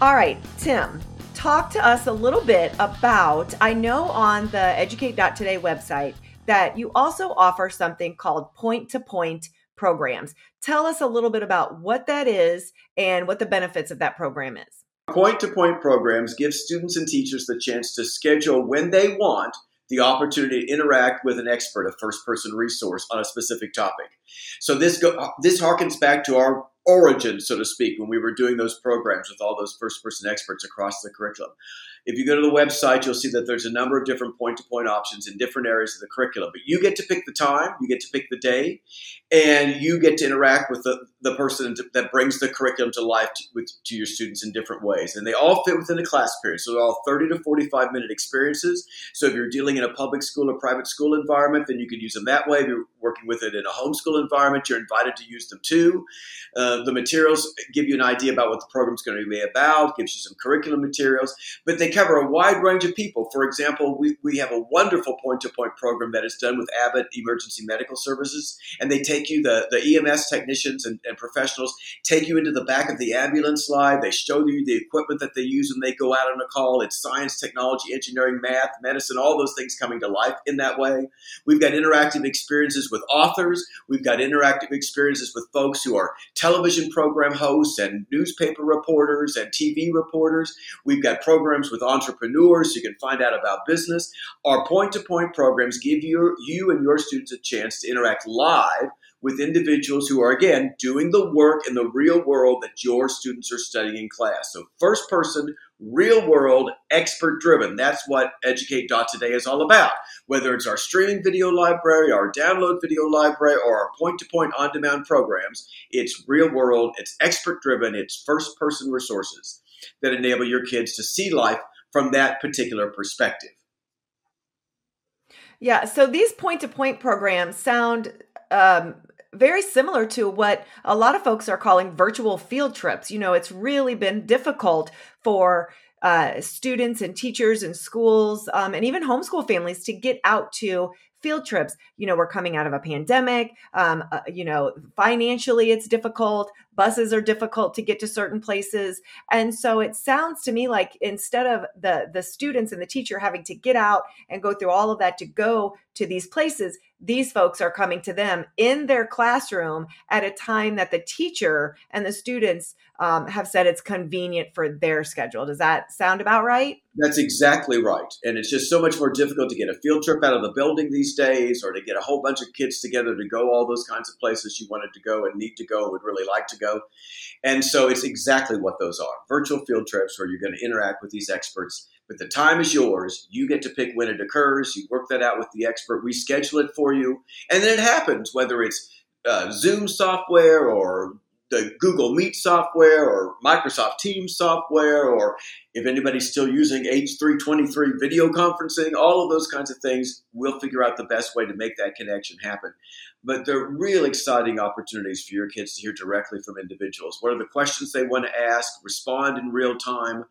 All right, Tim, talk to us a little bit about. I know on the educate.today website that you also offer something called point to point programs. Tell us a little bit about what that is and what the benefits of that program is. Point to point programs give students and teachers the chance to schedule when they want the opportunity to interact with an expert, a first person resource on a specific topic. So this go, this harkens back to our origin, so to speak, when we were doing those programs with all those first person experts across the curriculum. If you go to the website, you'll see that there's a number of different point to point options in different areas of the curriculum. But you get to pick the time, you get to pick the day, and you get to interact with the, the person that brings the curriculum to life to, with, to your students in different ways. And they all fit within a class period. So they're all 30 to 45 minute experiences. So if you're dealing in a public school or private school environment, then you can use them that way. If you're working with it in a homeschool environment, you're invited to use them too. Uh, the materials give you an idea about what the program's going to be about, gives you some curriculum materials, but they cover a wide range of people. For example, we, we have a wonderful point to point program that is done with Abbott Emergency Medical Services, and they take you, the, the EMS technicians and, and professionals take you into the back of the ambulance slide. They show you the equipment that they use when they go out on a call. It's science, technology, engineering, math, medicine, all those things coming to life in that way. We've got interactive experiences with authors. We've got interactive experiences with folks who are television program hosts and newspaper reporters and TV reporters. We've got programs with entrepreneurs so you can find out about business. Our point to point programs give you, you and your students a chance to interact live with individuals who are, again, doing the work in the real world that your students are studying in class. So, first person, real world, expert driven. That's what Educate.today is all about. Whether it's our streaming video library, our download video library, or our point to point on demand programs, it's real world, it's expert driven, it's first person resources that enable your kids to see life from that particular perspective. Yeah, so these point to point programs sound um, very similar to what a lot of folks are calling virtual field trips. You know, it's really been difficult for uh, students and teachers and schools um, and even homeschool families to get out to field trips you know we're coming out of a pandemic um, uh, you know financially it's difficult buses are difficult to get to certain places and so it sounds to me like instead of the the students and the teacher having to get out and go through all of that to go to these places these folks are coming to them in their classroom at a time that the teacher and the students um, have said it's convenient for their schedule does that sound about right that's exactly right. And it's just so much more difficult to get a field trip out of the building these days or to get a whole bunch of kids together to go all those kinds of places you wanted to go and need to go, would really like to go. And so it's exactly what those are virtual field trips where you're going to interact with these experts. But the time is yours. You get to pick when it occurs. You work that out with the expert. We schedule it for you. And then it happens, whether it's uh, Zoom software or the Google Meet software or Microsoft Teams software, or if anybody's still using H323 video conferencing, all of those kinds of things, we'll figure out the best way to make that connection happen. But they're real exciting opportunities for your kids to hear directly from individuals. What are the questions they want to ask? Respond in real time.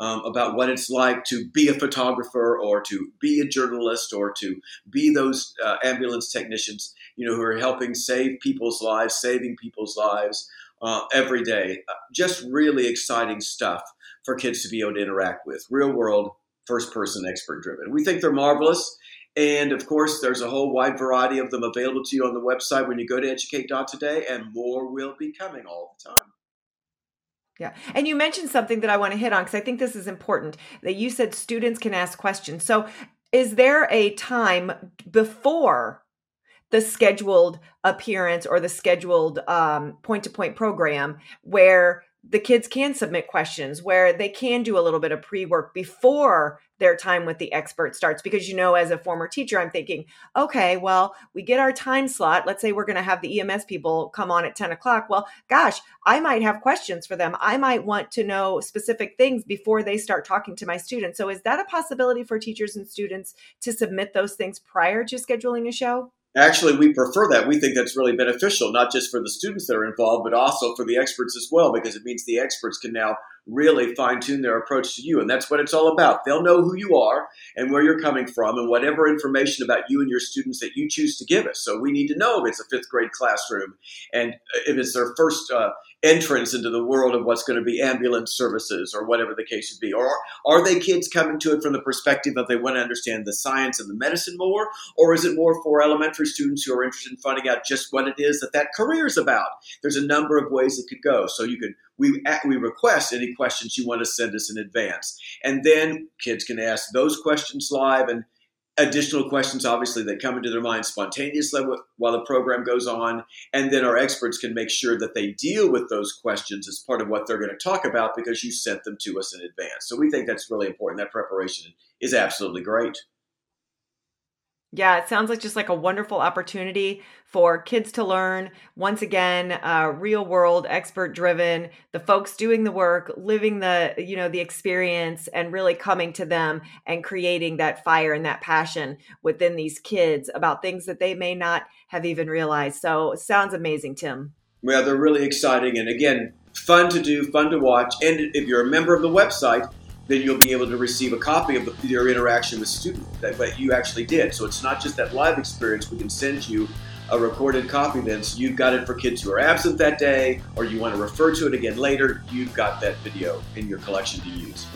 Um, about what it's like to be a photographer or to be a journalist or to be those uh, ambulance technicians, you know, who are helping save people's lives, saving people's lives uh, every day. Uh, just really exciting stuff for kids to be able to interact with. Real world, first person, expert driven. We think they're marvelous. And of course, there's a whole wide variety of them available to you on the website when you go to educate.today, and more will be coming all the time. Yeah. And you mentioned something that I want to hit on because I think this is important that you said students can ask questions. So, is there a time before the scheduled appearance or the scheduled point to point program where the kids can submit questions where they can do a little bit of pre-work before their time with the expert starts because you know as a former teacher i'm thinking okay well we get our time slot. Let's say we're going to have the ems people come on at 10 o'clock. Well gosh i might have questions for them. I might want to know specific things before they start talking to my students. So is that a possibility for teachers and students to submit those things prior to scheduling a show? Actually, we prefer that. We think that's really beneficial, not just for the students that are involved, but also for the experts as well, because it means the experts can now really fine tune their approach to you. And that's what it's all about. They'll know who you are and where you're coming from and whatever information about you and your students that you choose to give us. So we need to know if it's a fifth grade classroom and if it's their first uh, entrance into the world of what's going to be ambulance services or whatever the case would be? Or are they kids coming to it from the perspective of they want to understand the science and the medicine more? Or is it more for elementary students who are interested in finding out just what it is that that career is about? There's a number of ways it could go. So you could we we request any questions you want to send us in advance, and then kids can ask those questions live and additional questions, obviously, that come into their mind spontaneously while the program goes on. And then our experts can make sure that they deal with those questions as part of what they're going to talk about because you sent them to us in advance. So we think that's really important. That preparation is absolutely great. Yeah, it sounds like just like a wonderful opportunity for kids to learn. Once again, uh, real world, expert driven, the folks doing the work, living the, you know, the experience and really coming to them and creating that fire and that passion within these kids about things that they may not have even realized. So sounds amazing, Tim. Well, they're really exciting. And again, fun to do, fun to watch. And if you're a member of the website, then you'll be able to receive a copy of the, your interaction with student that, that you actually did. So it's not just that live experience. We can send you a recorded copy then. So you've got it for kids who are absent that day, or you want to refer to it again later. You've got that video in your collection to use.